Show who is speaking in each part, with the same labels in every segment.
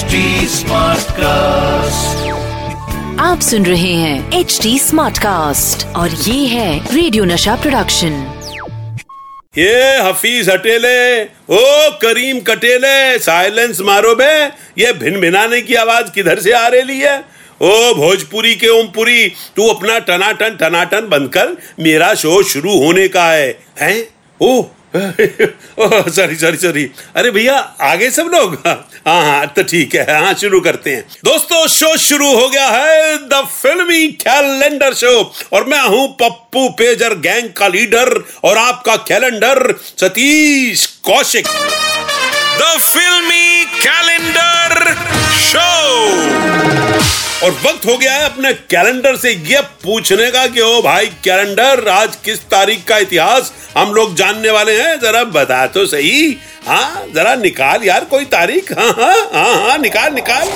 Speaker 1: HD Smartcast.
Speaker 2: आप सुन रहे हैं एच डी स्मार्ट कास्ट और ये है रेडियो नशा प्रोडक्शन
Speaker 3: ये हफीज हटेले ओ करीम कटेले साइलेंस मारो बे। ये भिन भिनाने की आवाज़ किधर से आ रही है? ओ भोजपुरी के ओमपुरी तू अपना टनाटन टनाटन बंद कर। मेरा शो शुरू होने का है हैं? ओ सॉरी सॉरी सॉरी अरे भैया, आगे सब लोग? हाँ हाँ तो ठीक है। हाँ शुरू करते हैं। दोस्तों, शो शुरू हो गया है, द फिल्मी कैलेंडर शो। और मैं हूँ पप्पू पेजर, गैंग का लीडर और आपका calendar, Satish Kaushik. The filmi calendar show. और वक्त हो गया है अपने कैलेंडर से ये पूछने का कि ओ भाई कैलेंडर, आज किस तारीख का इतिहास हम लोग जानने वाले हैं? जरा बता तो सही। हाँ जरा निकाल यार कोई तारीख। हाँ हाँ हाँ हाँ निकाल निकाल।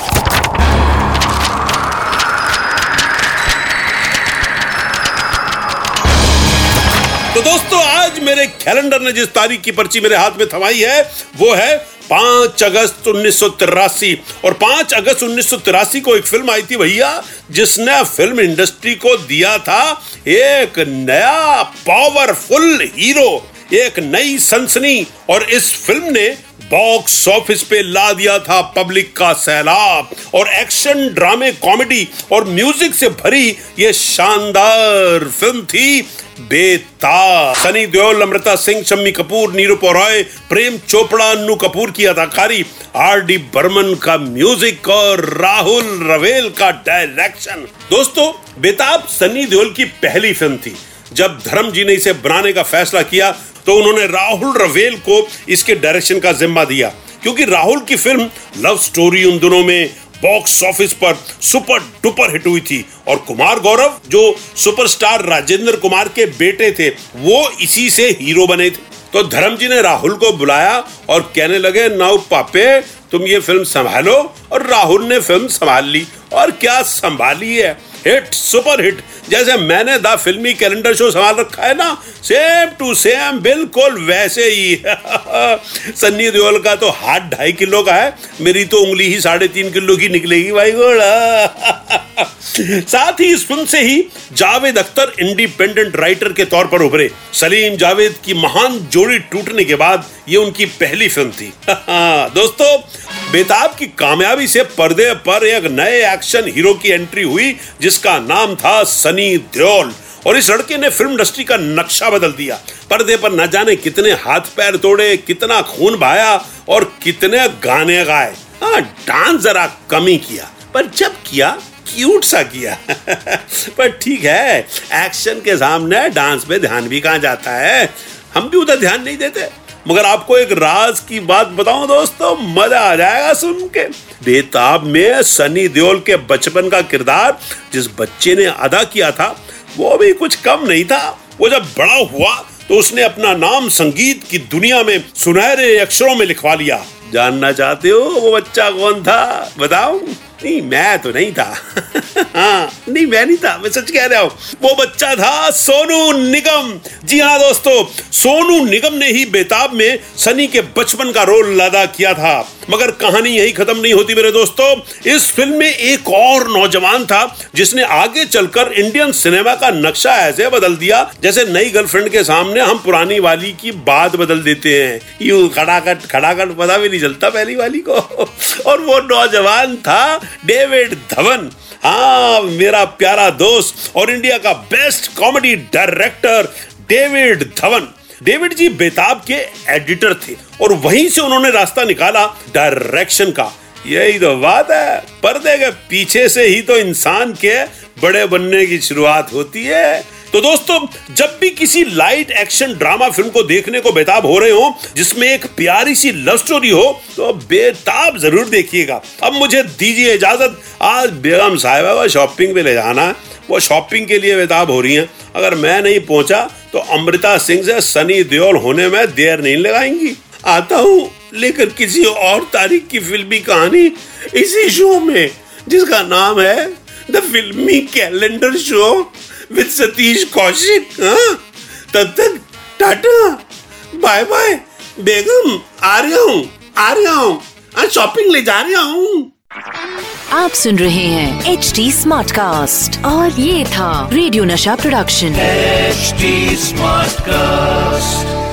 Speaker 3: तो दोस्तों, आज मेरे कैलेंडर ने जिस तारीख की पर्ची मेरे हाथ में थमाई है, वो है पाँच अगस्त उन्नीस सौ तिरासी और पाँच अगस्त उन्नीस सौ तिरासी को एक फ़िल्म आई थी भैया, जिसने फ़िल्म इंडस्ट्री को दिया था एक नया पावरफुल हीरो एक नई सनसनी, और इस फ़िल्म ने बॉक्स ऑफ़िस पे ला दिया था पब्लिक का सैलाब, और एक्शन ड्रामे कॉमेडी और म्यूज़िक से भरी ये शानदार फ़िल्म थी। बेताब सनी देओल, अमृता सिंह, शम्मी कपूर, नीरू रॉय प्रेम चोपड़ा, अन्नू कपूर की अदाकारी आर डी बर्मन का म्यूज़िक और राहुल रवेल का डायरेक्शन। दोस्तों, बेताब सनी देओल की पहली फ़िल्म थी। जब धर्म जी ने इसे बनाने का फैसला किया तो उन्होंने राहुल रवेल को इसके डायरेक्शन का जिम्मा दिया। क्योंकि राहुल की फ़िल्म लव स्टोरी उन दिनों में बॉक्स ऑफ़िस पर सुपर डुपर हिट हुई थी। और कुमार गौरव, जो सुपरस्टार राजेंद्र कुमार के बेटे थे, वो इसी से हीरो बने थे। तो धर्म जी ने राहुल को बुलाया और कहने लगे, नाउ पापे, तुम ये फ़िल्म संभालो। और राहुल ने फ़िल्म संभाल ली। और क्या संभाली है? हिट सुपर हिट जैसे मैंने द फिल्मी कैलेंडर शो संभाल रखा है ना सेम टू सेम बिल्कुल वैसे ही। सन्नी देओल का तो हाथ ढाई किलो का है, मेरी तो उंगली ही साढ़े तीन किलो की निकलेगी भाई घोड़ा साथ ही इस फ़िल्म से ही जावेद अख्तर इंडिपेंडेंट राइटर के तौर पर उभरे। सलीम जावेद की महान जोड़ी टूटने के बाद ये उनकी पहली फ़िल्म थी। दोस्तों, बेताब की कामयाबी से पर्दे पर एक नए एक्शन हीरो की एंट्री हुई जिसका नाम था सनी देओल। और इस लड़के ने फ़िल्म इंडस्ट्री का नक्शा बदल दिया। पर्दे पर न जाने कितने हाथ पैर तोड़े, कितना खून बहाया और कितने गाने गाए। हाँ डांस जरा कमी किया, पर जब किया क्यूट सा किया। पर ठीक है एक्शन के सामने डांस पे ध्यान भी कहाँ जाता है? हम भी उधर ध्यान नहीं देते। मगर आपको एक राज की बात बताऊँ दोस्तों, मज़ा आ जाएगा सुन के। बेताब में सनी देओल के बचपन का किरदार जिस बच्चे ने अदा किया था, वो भी कुछ कम नहीं था। वो जब बड़ा हुआ तो उसने अपना नाम संगीत की दुनिया में सुनहरे अक्षरों में लिखवा लिया। जानना चाहते हो वो बच्चा कौन था? बताऊँ? नहीं, मैं तो नहीं था। हाँ नहीं, मैं नहीं था, मैं सच कह रहा हूँ। वो बच्चा था सोनू निगम। जी हाँ दोस्तों, सोनू निगम ने ही बेताब में सनी के बचपन का रोल अदा किया था। मगर कहानी यही खत्म नहीं होती मेरे दोस्तों। इस फ़िल्म में एक और नौजवान था, जिसने आगे चलकर इंडियन सिनेमा का नक्शा ऐसे बदल दिया, जैसे नई गर्लफ्रेंड के सामने हम पुरानी वाली की बात बदल देते हैं। यू खड़ाकट खड़ाकट पता भी नहीं चलता पहली वाली को। और वो नौजवान था डेविड धवन हाँ मेरा प्यारा दोस्त और इंडिया का best comedy director David Dhawan. David ji Betaab के एडिटर थे और वहीं से उन्होंने रास्ता निकाला डायरेक्शन का। यही तो बात है, पर्दे के पीछे से ही तो इंसान के बड़े बनने की शुरुआत होती है। तो दोस्तों, जब भी किसी लाइट एक्शन ड्रामा फ़िल्म को देखने को बेताब हो रहे हो, जिसमें एक प्यारी सी लव स्टोरी हो तो बेताब ज़रूर देखिएगा। अब मुझे दीजिए इजाज़त। आज बेगम साहिबा शॉपिंग पे ले जाना है। वो शॉपिंग के लिए बेताब हो रही हैं। अगर मैं नहीं पहुँचा तो अमृता सिंह से सनी देओल होने में देर नहीं लगाएँगी। आता हूँ लेकर किसी और तारीख की फिल्मी कहानी इसी शो में, जिसका नाम है the filmi calendar show with Satish Kaushik हाँ? तब तक टाटा बाय बाय बेगम आ रहा हूँ आ रहा हूँ शॉपिंग ले जा रहा हूँ।
Speaker 2: आप सुन रहे हैं एच डी स्मार्ट कास्ट और ये था रेडियो नशा प्रोडक्शन
Speaker 1: एचडी स्मार्ट Smartcast.